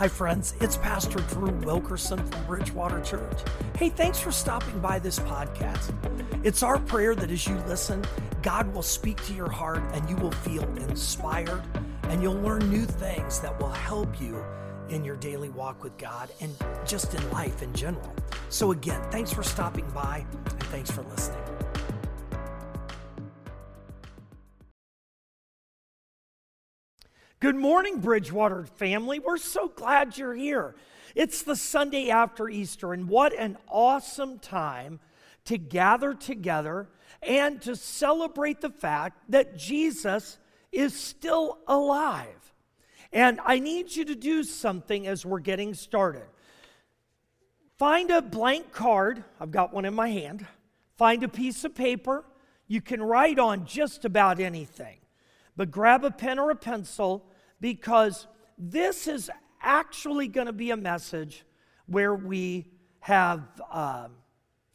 Hi, friends. It's Pastor Drew Wilkerson from Bridgewater Church. Hey, thanks for stopping by this podcast. It's our prayer that as you listen, God will speak to your heart and you will feel inspired and you'll learn new things that will help you in your daily walk with God and just in life in general. So, again, thanks for stopping by and thanks for listening. Good morning, Bridgewater family. We're so glad you're here. It's the Sunday after Easter, and what an awesome time to gather together and to celebrate the fact that Jesus is still alive. And I need you to do something as we're getting started. Find a blank card, I've got one in my hand. Find a piece of paper. You can write on just about anything. But grab a pen or a pencil because this is actually going to be a message where we have uh,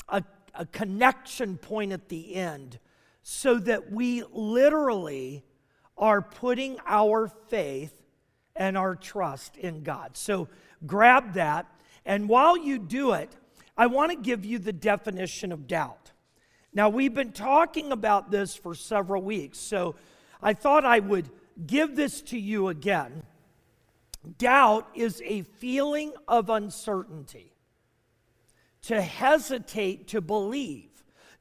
a, a connection point at the end so that we literally are putting our faith and our trust in God. So grab that. And while you do it, I want to give you the definition of doubt. Now, we've been talking about this for several weeks, so I thought I would give this to you again. Doubt is a feeling of uncertainty, to hesitate to believe.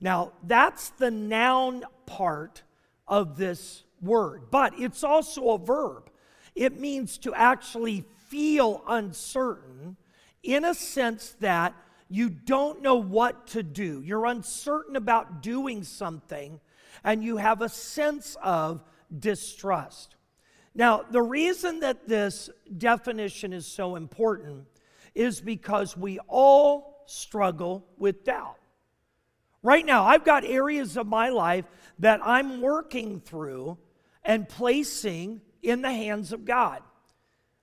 Now, that's the noun part of this word, but it's also a verb. It means to actually feel uncertain in a sense that you don't know what to do. You're uncertain about doing something, and you have a sense of distrust. Now, the reason that this definition is so important is because we all struggle with doubt. Right now, I've got areas of my life that I'm working through and placing in the hands of God.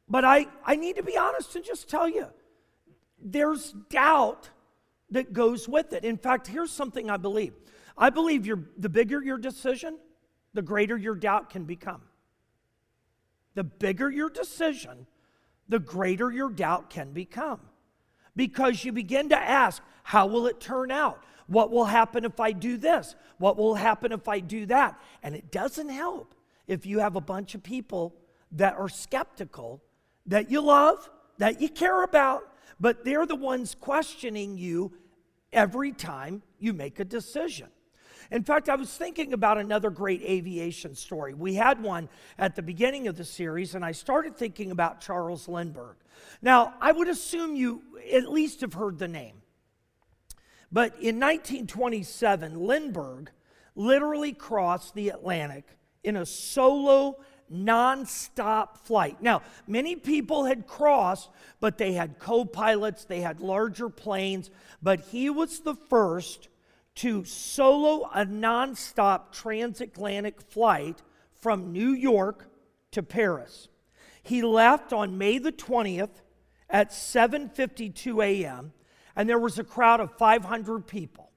But I, I need to be honest and just tell you there's doubt that goes with it. In fact, here's something I believe I believe the bigger your decision, the greater your doubt can become. The bigger your decision, the greater your doubt can become. Because you begin to ask, how will it turn out? What will happen if I do this? What will happen if I do that? And it doesn't help if you have a bunch of people that are skeptical, that you love, that you care about, but they're the ones questioning you every time you make a decision. In fact, I was thinking about another great aviation story. We had one at the beginning of the series, and I started thinking about Charles Lindbergh. Now, I would assume you at least have heard the name. But in 1927, Lindbergh literally crossed the Atlantic in a solo nonstop flight. Now, many people had crossed, but they had co pilots, they had larger planes, but he was the first to solo a nonstop transatlantic flight from New York to Paris. He left on May the 20th at 7:52 a.m. and there was a crowd of 500 people.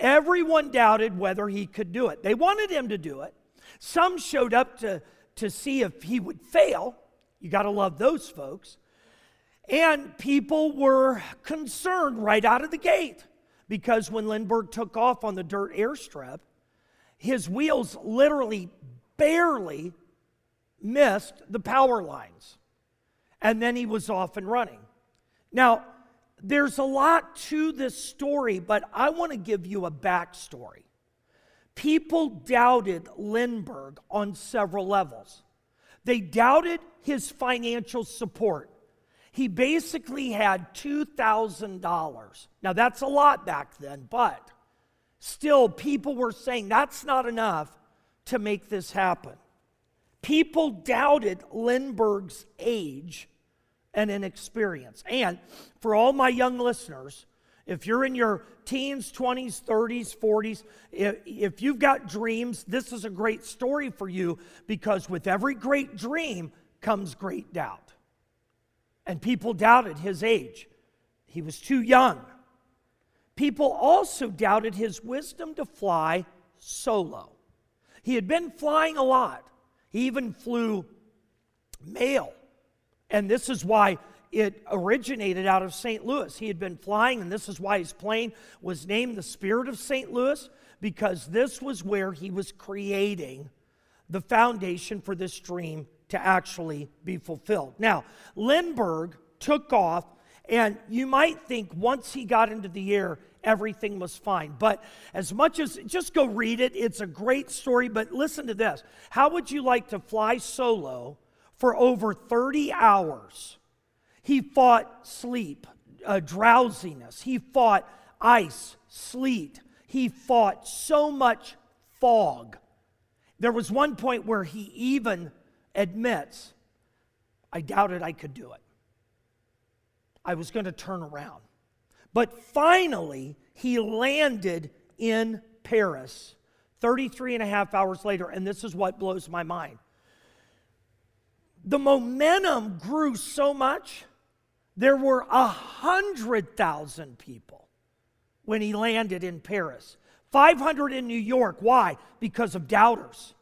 Everyone doubted whether he could do it. They wanted him to do it. Some showed up to, to see if he would fail. You got to love those folks. And people were concerned right out of the gate because when Lindbergh took off on the dirt airstrip, his wheels literally barely missed the power lines. And then he was off and running. Now, there's a lot to this story, but I want to give you a backstory. People doubted Lindbergh on several levels. They doubted his financial support he basically had $2,000. Now, that's a lot back then, but still, people were saying that's not enough to make this happen. People doubted Lindbergh's age and inexperience. And for all my young listeners, if you're in your teens, 20s, 30s, 40s, if, you've got dreams, this is a great story for you because with every great dream comes great doubt and people doubted his age. He was too young. People also doubted his wisdom to fly solo. He had been flying a lot. He even flew mail And this is why it originated out of St. Louis. He had been flying, and this is why his plane was named the Spirit of St. Louis, because this was where he was creating the foundation for this dream to actually be fulfilled. Now, Lindbergh took off, and you might think once he got into the air, everything was fine. But as much as just go read it, it's a great story. But listen to this How would you like to fly solo for over 30 hours? He fought sleep, uh, drowsiness, he fought ice, sleet, he fought so much fog. There was one point where he even admits, I doubted I could do it. I was going to turn around. But finally, he landed in Paris 33 and a half hours later, and this is what blows my mind. The momentum grew so much, there were a hundred thousand people when he landed in Paris. 500 in New York. Why? Because of doubters.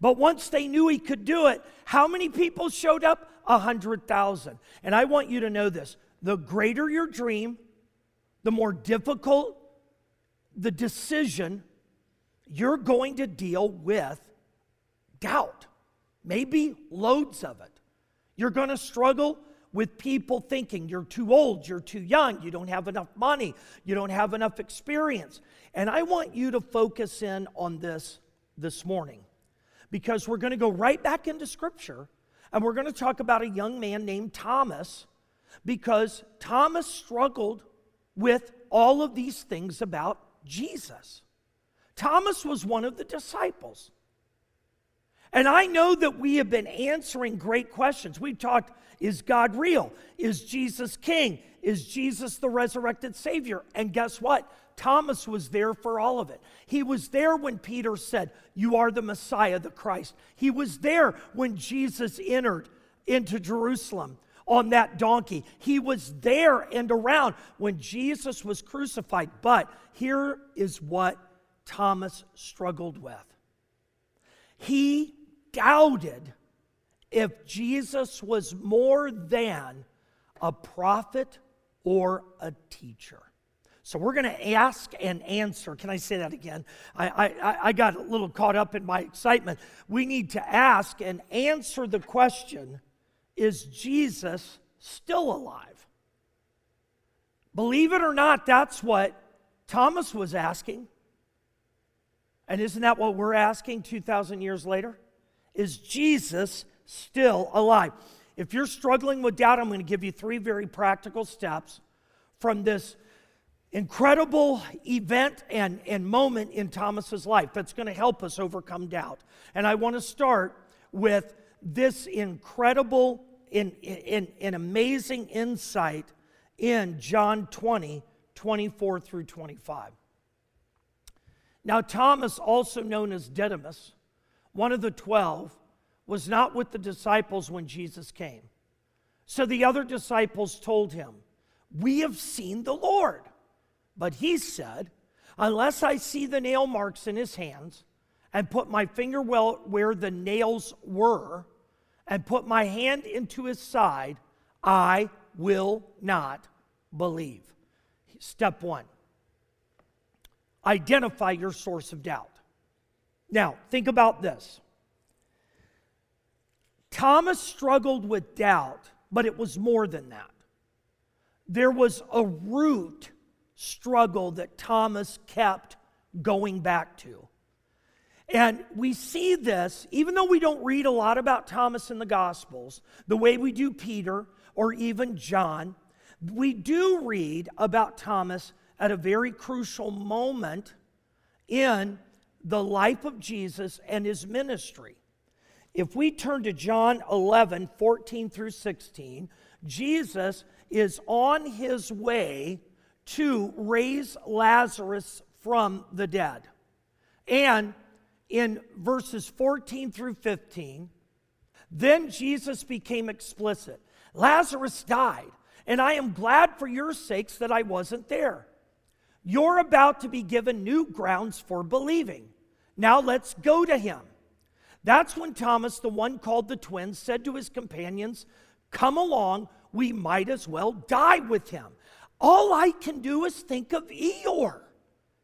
But once they knew he could do it, how many people showed up? A hundred thousand. And I want you to know this the greater your dream, the more difficult the decision, you're going to deal with doubt, maybe loads of it. You're going to struggle with people thinking you're too old, you're too young, you don't have enough money, you don't have enough experience. And I want you to focus in on this this morning because we're going to go right back into Scripture and we're going to talk about a young man named Thomas because Thomas struggled with all of these things about Jesus. Thomas was one of the disciples. And I know that we have been answering great questions. We've talked is God real? Is Jesus king? Is Jesus the resurrected Savior? And guess what? Thomas was there for all of it. He was there when Peter said, You are the Messiah, the Christ. He was there when Jesus entered into Jerusalem on that donkey. He was there and around when Jesus was crucified. But here is what Thomas struggled with he doubted if Jesus was more than a prophet or a teacher. So we're going to ask and answer. Can I say that again? I, I, I got a little caught up in my excitement. We need to ask and answer the question is Jesus still alive? Believe it or not, that's what Thomas was asking. And isn't that what we're asking 2,000 years later? Is Jesus still alive? If you're struggling with doubt, I'm going to give you three very practical steps from this incredible event and, and moment in Thomas's life that's going to help us overcome doubt. And I want to start with this incredible in, in, in amazing insight in John 20, 24 through 25. Now, Thomas, also known as Didymus, one of the twelve, was not with the disciples when Jesus came. So the other disciples told him, We have seen the Lord. But he said, Unless I see the nail marks in his hands and put my finger well where the nails were and put my hand into his side, I will not believe. Step one identify your source of doubt. Now, think about this. Thomas struggled with doubt, but it was more than that. There was a root struggle that Thomas kept going back to. And we see this, even though we don't read a lot about Thomas in the Gospels, the way we do Peter or even John, we do read about Thomas at a very crucial moment in the life of Jesus and his ministry. If we turn to John 11, 14 through 16, Jesus is on his way to raise Lazarus from the dead. And in verses 14 through 15, then Jesus became explicit Lazarus died, and I am glad for your sakes that I wasn't there. You're about to be given new grounds for believing. Now let's go to him. That's when Thomas, the one called the twin, said to his companions, come along, we might as well die with him. All I can do is think of Eeyore.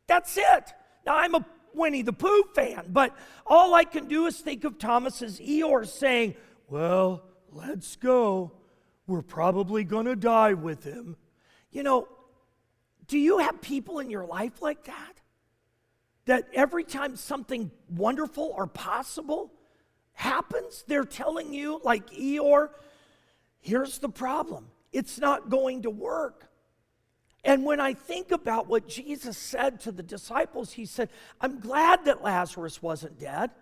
That's it. Now, I'm a Winnie the Pooh fan, but all I can do is think of Thomas's Eeyore saying, Well, let's go. We're probably going to die with him. You know, do you have people in your life like that? That every time something wonderful or possible happens, they're telling you, like Eeyore, here's the problem it's not going to work. And when I think about what Jesus said to the disciples, he said, I'm glad that Lazarus wasn't dead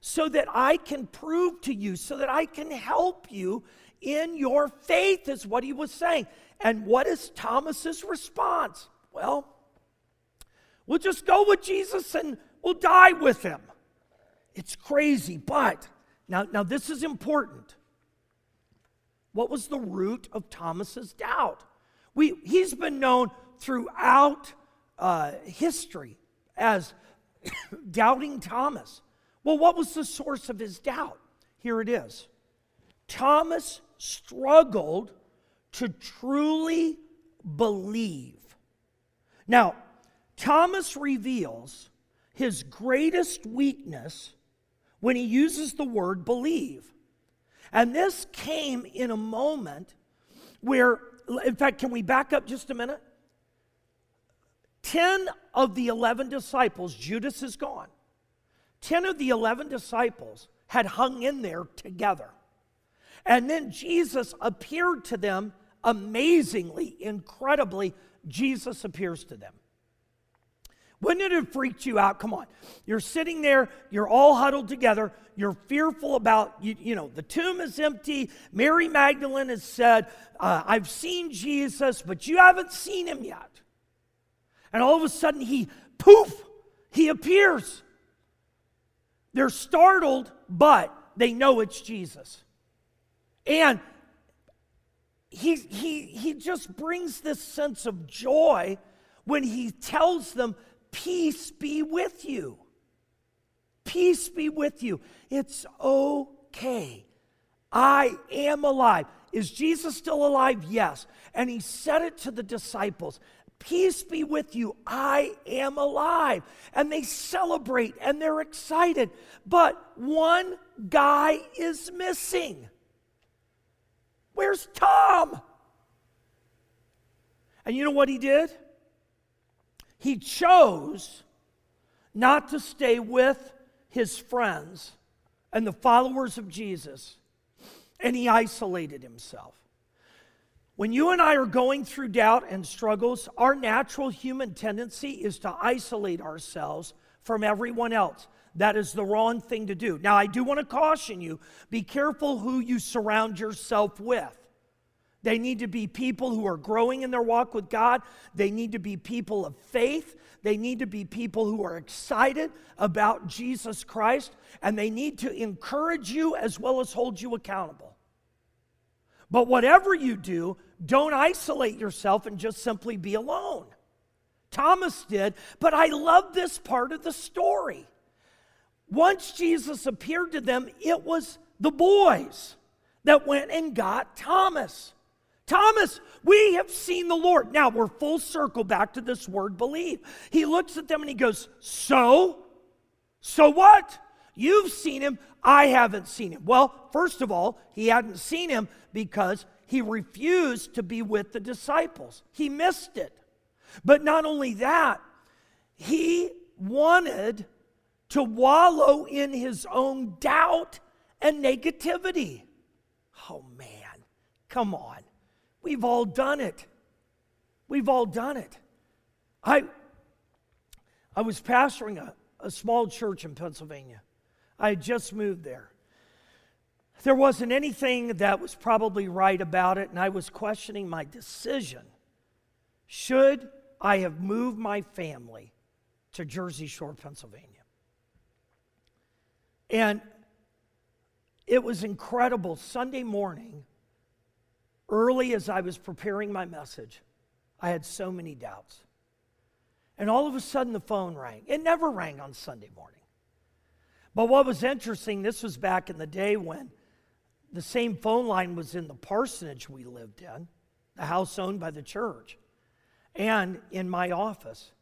so that I can prove to you, so that I can help you in your faith, is what he was saying. And what is Thomas's response? Well, we'll just go with Jesus and we'll die with him. It's crazy, but now, now this is important. What was the root of Thomas's doubt? We, he's been known throughout uh, history as doubting Thomas. Well, what was the source of his doubt? Here it is Thomas struggled to truly believe. Now, Thomas reveals his greatest weakness when he uses the word believe. And this came in a moment where in fact, can we back up just a minute? 10 of the 11 disciples, Judas is gone. 10 of the 11 disciples had hung in there together. And then Jesus appeared to them amazingly, incredibly. Jesus appears to them. Wouldn't it have freaked you out? Come on. You're sitting there, you're all huddled together, you're fearful about, you, you know, the tomb is empty. Mary Magdalene has said, uh, I've seen Jesus, but you haven't seen him yet. And all of a sudden, he, poof, he appears. They're startled, but they know it's Jesus. And he, he, he just brings this sense of joy when he tells them Peace be with you. Peace be with you. It's okay. I am alive. Is Jesus still alive? Yes. And he said it to the disciples Peace be with you. I am alive. And they celebrate and they're excited. But one guy is missing. Where's Tom? And you know what he did? He chose not to stay with his friends and the followers of Jesus, and he isolated himself. When you and I are going through doubt and struggles, our natural human tendency is to isolate ourselves from everyone else. That is the wrong thing to do. Now, I do want to caution you be careful who you surround yourself with. They need to be people who are growing in their walk with God. They need to be people of faith. They need to be people who are excited about Jesus Christ. And they need to encourage you as well as hold you accountable. But whatever you do, don't isolate yourself and just simply be alone. Thomas did, but I love this part of the story. Once Jesus appeared to them, it was the boys that went and got Thomas. Thomas, we have seen the Lord. Now we're full circle back to this word believe. He looks at them and he goes, So? So what? You've seen him. I haven't seen him. Well, first of all, he hadn't seen him because he refused to be with the disciples. He missed it. But not only that, he wanted to wallow in his own doubt and negativity. Oh, man, come on. We've all done it. We've all done it. I, I was pastoring a, a small church in Pennsylvania. I had just moved there. There wasn't anything that was probably right about it, and I was questioning my decision. Should I have moved my family to Jersey Shore, Pennsylvania? And it was incredible. Sunday morning, early as I was preparing my message, I had so many doubts. And all of a sudden, the phone rang. It never rang on Sunday morning. But what was interesting, this was back in the day when the same phone line was in the parsonage we lived in, the house owned by the church, and in my office.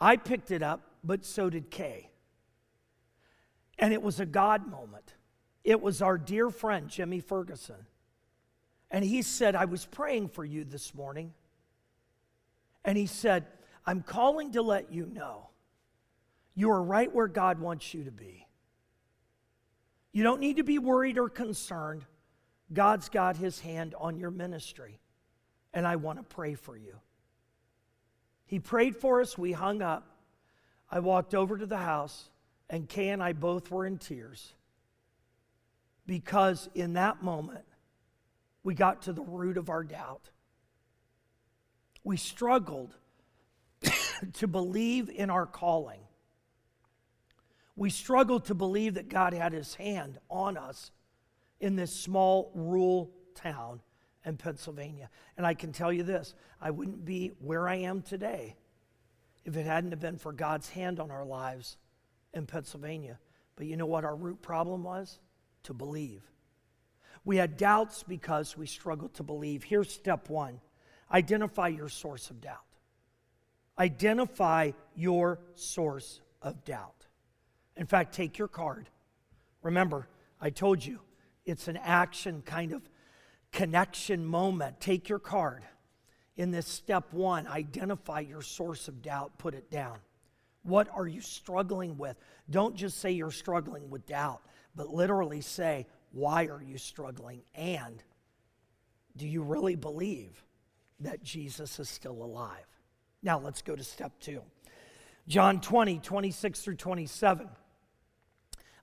I picked it up, but so did Kay. And it was a God moment. It was our dear friend, Jimmy Ferguson. And he said, I was praying for you this morning. And he said, I'm calling to let you know you are right where God wants you to be. You don't need to be worried or concerned. God's got his hand on your ministry, and I want to pray for you. He prayed for us. We hung up. I walked over to the house, and Kay and I both were in tears because in that moment, we got to the root of our doubt. We struggled to believe in our calling. We struggled to believe that God had his hand on us in this small rural town in Pennsylvania. And I can tell you this I wouldn't be where I am today if it hadn't have been for God's hand on our lives in Pennsylvania. But you know what our root problem was? To believe. We had doubts because we struggled to believe. Here's step one identify your source of doubt. Identify your source of doubt. In fact, take your card. Remember, I told you, it's an action kind of connection moment. Take your card. In this step one, identify your source of doubt, put it down. What are you struggling with? Don't just say you're struggling with doubt, but literally say, why are you struggling? And do you really believe that Jesus is still alive? Now let's go to step two. John 20, 26 through 27.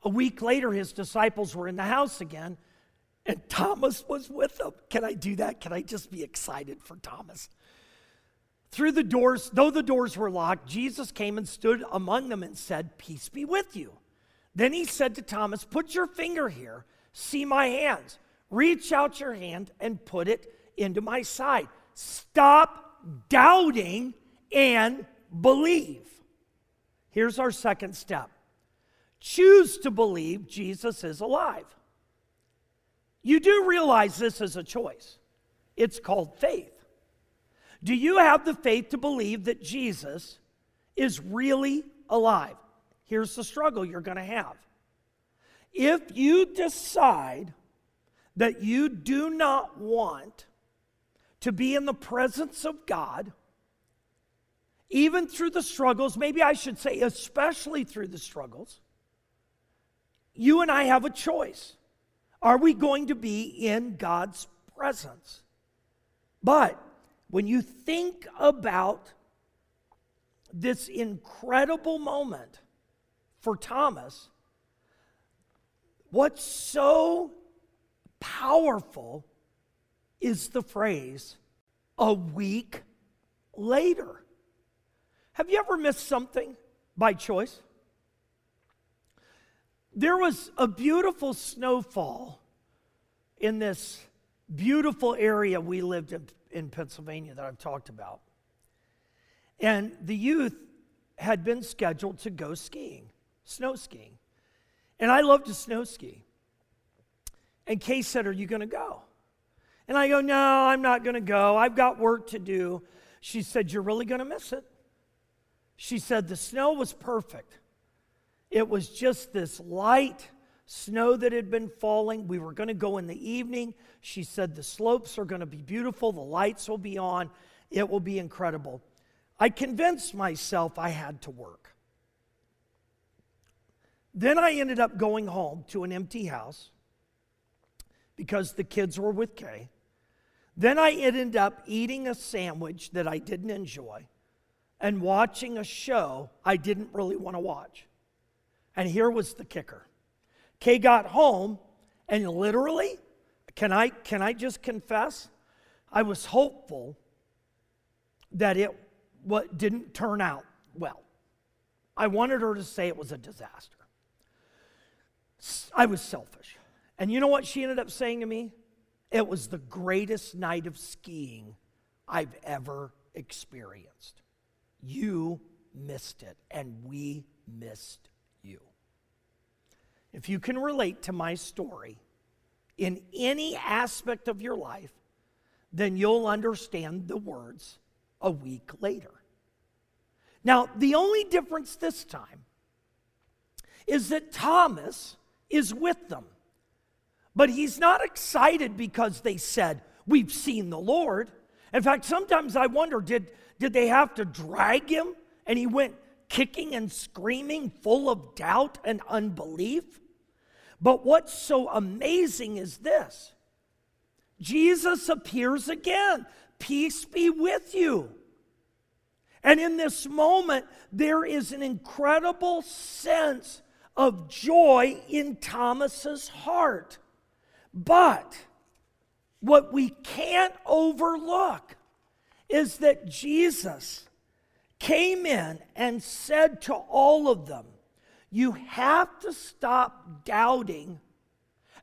A week later, his disciples were in the house again, and Thomas was with them. Can I do that? Can I just be excited for Thomas? Through the doors, though the doors were locked, Jesus came and stood among them and said, Peace be with you. Then he said to Thomas, Put your finger here, see my hands. Reach out your hand and put it into my side. Stop doubting and believe. Here's our second step choose to believe Jesus is alive. You do realize this is a choice. It's called faith. Do you have the faith to believe that Jesus is really alive? Here's the struggle you're going to have. If you decide that you do not want to be in the presence of God, even through the struggles, maybe I should say, especially through the struggles, you and I have a choice. Are we going to be in God's presence? But when you think about this incredible moment for Thomas, what's so powerful is the phrase, a week later. Have you ever missed something by choice? There was a beautiful snowfall in this beautiful area we lived in, in Pennsylvania that I've talked about. And the youth had been scheduled to go skiing, snow skiing. And I love to snow ski. And Kay said, Are you going to go? And I go, No, I'm not going to go. I've got work to do. She said, You're really going to miss it. She said, The snow was perfect. It was just this light snow that had been falling. We were going to go in the evening. She said, The slopes are going to be beautiful, the lights will be on, it will be incredible. I convinced myself I had to work. Then I ended up going home to an empty house because the kids were with Kay. Then I ended up eating a sandwich that I didn't enjoy and watching a show I didn't really want to watch. And here was the kicker. Kay got home, and literally, can I, can I just confess? I was hopeful that it what didn't turn out well. I wanted her to say it was a disaster. I was selfish. And you know what she ended up saying to me? It was the greatest night of skiing I've ever experienced. You missed it, and we missed you. If you can relate to my story, in any aspect of your life, then you'll understand the words a week later. Now, the only difference this time is that Thomas is with them. But he's not excited because they said, We've seen the Lord. In fact, sometimes I wonder did, did they have to drag him and he went kicking and screaming, full of doubt and unbelief? But what's so amazing is this Jesus appears again. Peace be with you. And in this moment, there is an incredible sense of joy in Thomas's heart. But what we can't overlook is that Jesus came in and said to all of them, You have to stop doubting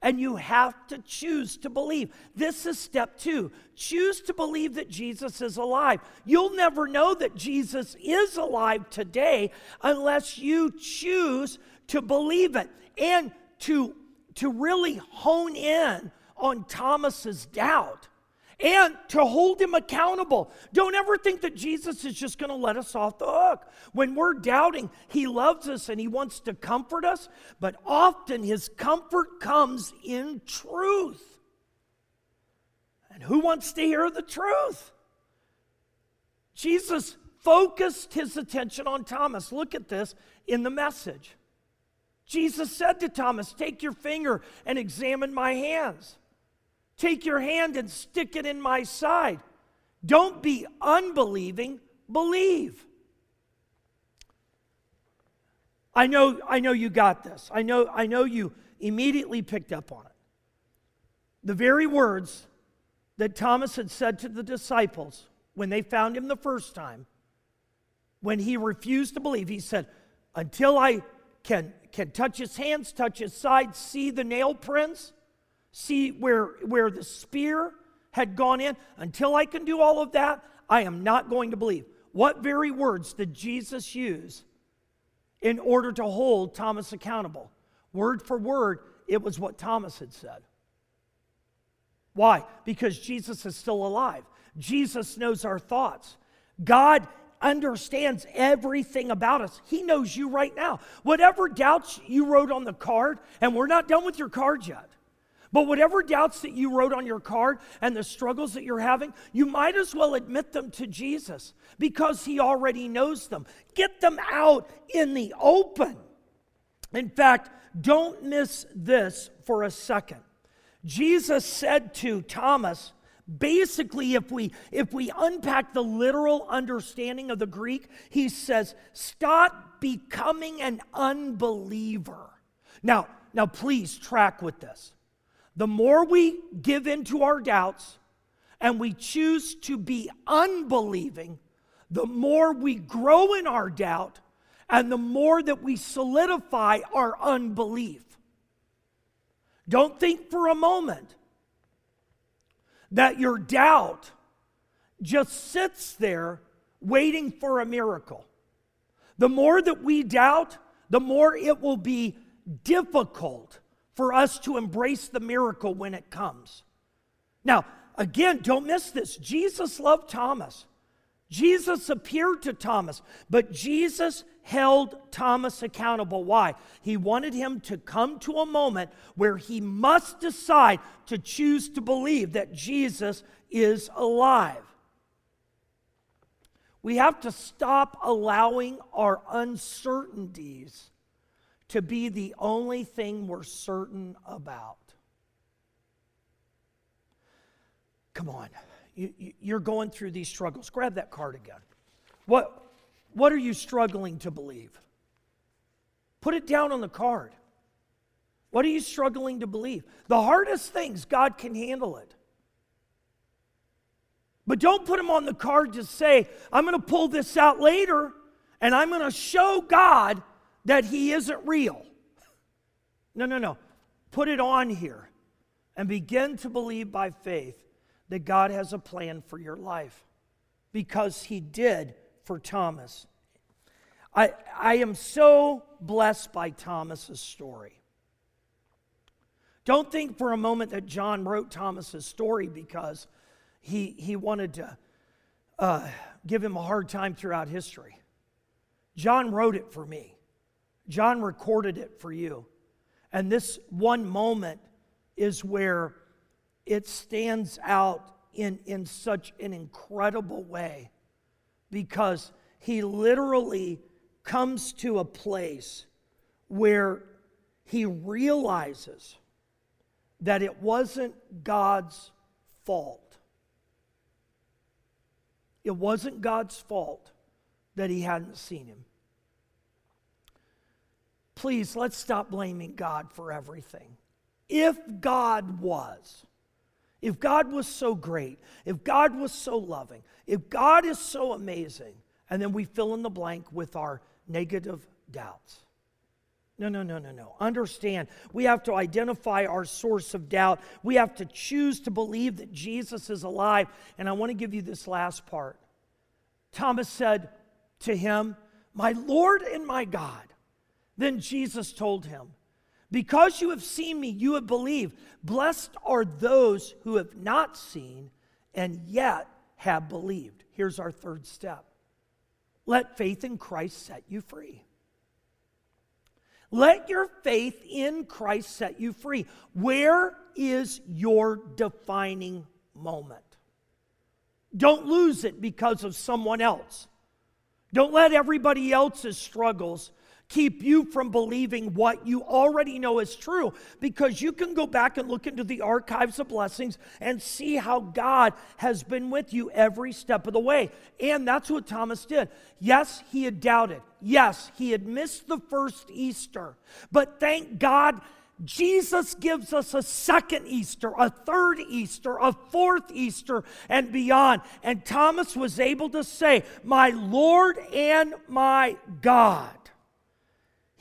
and you have to choose to believe. This is step two. Choose to believe that Jesus is alive. You'll never know that Jesus is alive today unless you choose to believe it and to, to really hone in on Thomas's doubt and to hold him accountable. Don't ever think that Jesus is just going to let us off the hook. When we're doubting, he loves us and he wants to comfort us, but often his comfort comes in truth. And who wants to hear the truth? Jesus focused his attention on Thomas. Look at this in the message. Jesus said to Thomas, Take your finger and examine my hands. Take your hand and stick it in my side. Don't be unbelieving, believe. I know, I know you got this. I know, I know you immediately picked up on it. The very words that Thomas had said to the disciples when they found him the first time, when he refused to believe, he said, Until I can, can touch his hands, touch his side, see the nail prints, see where, where the spear had gone in. Until I can do all of that, I am not going to believe. What very words did Jesus use in order to hold Thomas accountable? Word for word, it was what Thomas had said. Why? Because Jesus is still alive. Jesus knows our thoughts. God understands everything about us. He knows you right now. Whatever doubts you wrote on the card, and we're not done with your card yet. But whatever doubts that you wrote on your card and the struggles that you're having, you might as well admit them to Jesus because he already knows them. Get them out in the open. In fact, don't miss this for a second. Jesus said to Thomas, basically if we if we unpack the literal understanding of the Greek, he says, "Stop becoming an unbeliever." Now, now please track with this. The more we give into our doubts and we choose to be unbelieving, the more we grow in our doubt and the more that we solidify our unbelief. Don't think for a moment that your doubt just sits there waiting for a miracle. The more that we doubt, the more it will be difficult for us to embrace the miracle when it comes. Now, again, don't miss this. Jesus loved Thomas. Jesus appeared to Thomas, but Jesus held Thomas accountable. Why? He wanted him to come to a moment where he must decide to choose to believe that Jesus is alive. We have to stop allowing our uncertainties to be the only thing we're certain about. Come on. You, are going through these struggles. Grab that card again. What, what are you struggling to believe? Put it down on the card. What are you struggling to believe? The hardest things, God can handle it. But don't put them on the card to say, I'm going to pull this out later and I'm going to show God that he isn't real. No, no, no. Put it on here and begin to believe by faith that God has a plan for your life because he did for Thomas. I, I am so blessed by Thomas's story. Don't think for a moment that John wrote Thomas's story because he, he wanted to uh, give him a hard time throughout history. John wrote it for me, John recorded it for you. And this one moment is where it stands out in, in such an incredible way because he literally comes to a place where he realizes that it wasn't God's fault. It wasn't God's fault that he hadn't seen him. Please, let's stop blaming God for everything. If God was, if God was so great, if God was so loving, if God is so amazing, and then we fill in the blank with our negative doubts. No, no, no, no, no. Understand, we have to identify our source of doubt. We have to choose to believe that Jesus is alive. And I want to give you this last part. Thomas said to him, My Lord and my God. Then Jesus told him, Because you have seen me, you have believed. Blessed are those who have not seen and yet have believed. Here's our third step let faith in Christ set you free. Let your faith in Christ set you free. Where is your defining moment? Don't lose it because of someone else. Don't let everybody else's struggles keep you from believing what you already know is true because you can go back and look into the archives of blessings and see how God has been with you every step of the way. And that's what Thomas did. Yes, he had doubted. Yes, he had missed the first Easter. But thank God. Jesus gives us a second Easter, a third Easter, a fourth Easter, and beyond. And Thomas was able to say, My Lord and my God.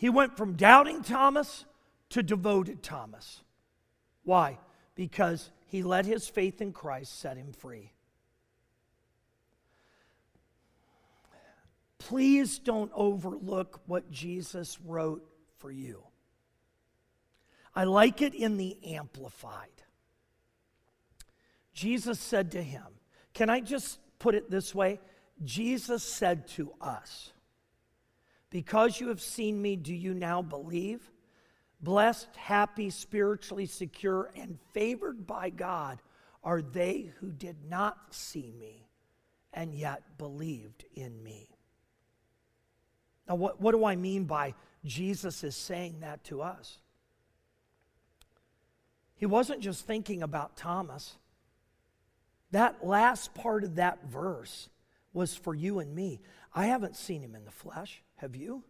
He went from doubting Thomas to devoted Thomas. Why? Because he let his faith in Christ set him free. Please don't overlook what Jesus wrote for you. I like it in the Amplified. Jesus said to him, Can I just put it this way? Jesus said to us, because you have seen me, do you now believe? Blessed, happy, spiritually secure, and favored by God are they who did not see me and yet believed in me. Now, what, what do I mean by Jesus is saying that to us? He wasn't just thinking about Thomas. That last part of that verse was for you and me. I haven't seen him in the flesh. Have you?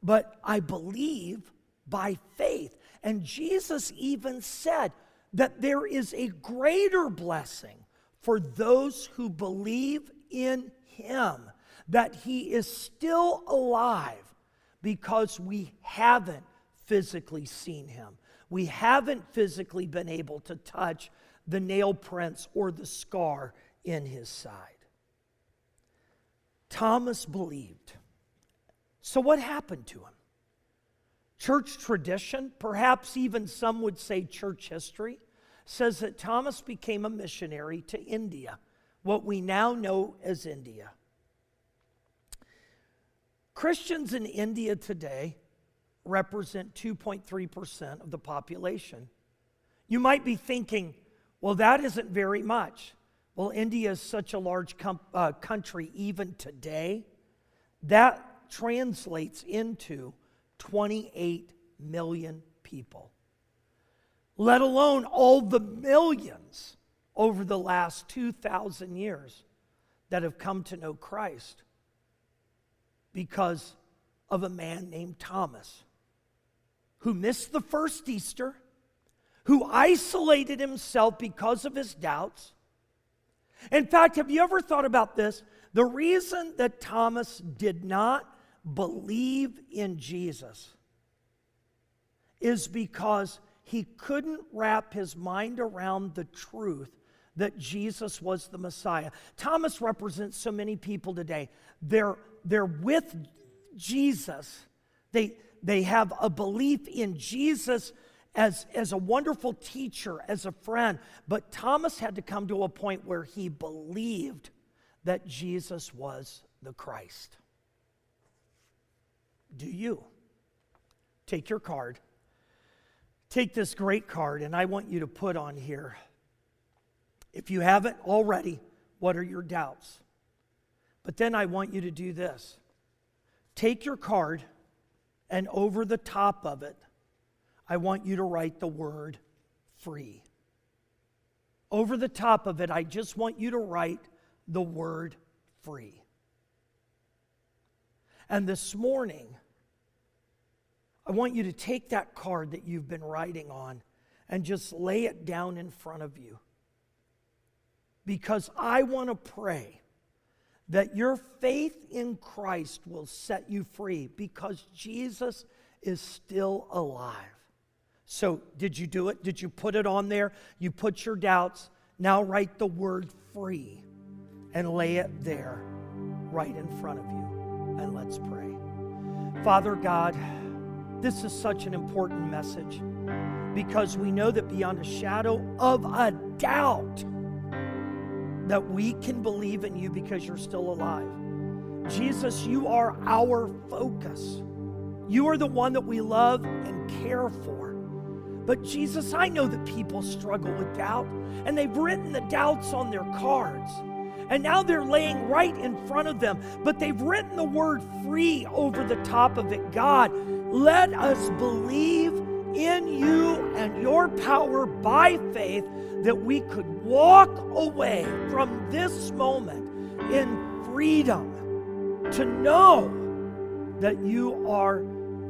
But I believe by faith. And Jesus even said that there is a greater blessing for those who believe in him, that he is still alive because we haven't physically seen him. We haven't physically been able to touch the nail prints or the scar in his side. Thomas believed. So, what happened to him? Church tradition, perhaps even some would say church history, says that Thomas became a missionary to India, what we now know as India. Christians in India today represent 2.3% of the population. You might be thinking, well, that isn't very much. Well, India is such a large com- uh, country even today. That translates into 28 million people, let alone all the millions over the last 2,000 years that have come to know Christ because of a man named Thomas who missed the first Easter, who isolated himself because of his doubts in fact, have you ever thought about this? The reason that Thomas did not believe in Jesus is because he couldn't wrap his mind around the truth that Jesus was the Messiah. Thomas represents so many people today. They're, they're with Jesus. They, they have a belief in Jesus as, as a wonderful teacher, as a friend. But Thomas had to come to a point where he believed that Jesus was the Christ. Do you? Take your card. Take this great card, and I want you to put on here. If you haven't already, what are your doubts? But then I want you to do this take your card, and over the top of it, I want you to write the word free. Over the top of it, I just want you to write the word free. And this morning, I want you to take that card that you've been writing on and just lay it down in front of you. Because I want to pray that your faith in Christ will set you free because Jesus is still alive. So, did you do it? Did you put it on there? You put your doubts. Now write the word free and lay it there right in front of you. And let's pray. Father God, this is such an important message because we know that beyond a shadow of a doubt, that we can believe in you because you're still alive. Jesus, you are our focus. You are the one that we love and care for. But Jesus, I know that people struggle with doubt, and they've written the doubts on their cards. And now they're laying right in front of them, but they've written the word free over the top of it. God, let us believe in you and your power by faith that we could walk away from this moment in freedom to know that you are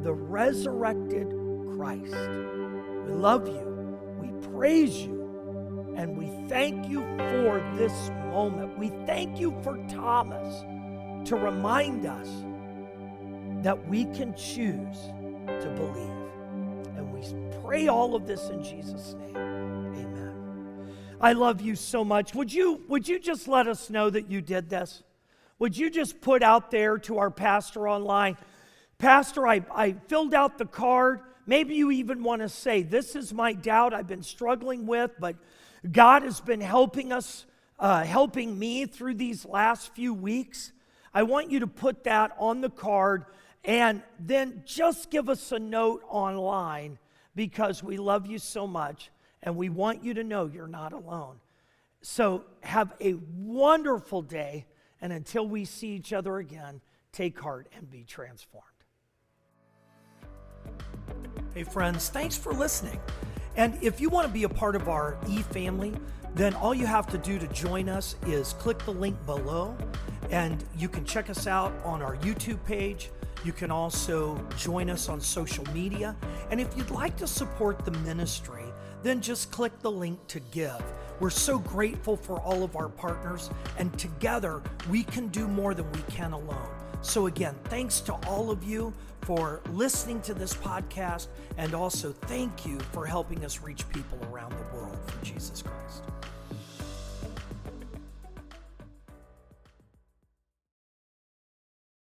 the resurrected Christ. We love you, we praise you, and we thank you for this moment. We thank you for Thomas to remind us that we can choose to believe. And we pray all of this in Jesus' name. Amen. I love you so much. Would you, would you just let us know that you did this? Would you just put out there to our pastor online, Pastor, I, I filled out the card. Maybe you even want to say, This is my doubt I've been struggling with, but God has been helping us, uh, helping me through these last few weeks. I want you to put that on the card and then just give us a note online because we love you so much and we want you to know you're not alone. So have a wonderful day, and until we see each other again, take heart and be transformed. Hey, friends, thanks for listening. And if you want to be a part of our e family, then all you have to do to join us is click the link below, and you can check us out on our YouTube page you can also join us on social media. And if you'd like to support the ministry, then just click the link to give. We're so grateful for all of our partners, and together we can do more than we can alone. So, again, thanks to all of you for listening to this podcast, and also thank you for helping us reach people around the world for Jesus Christ.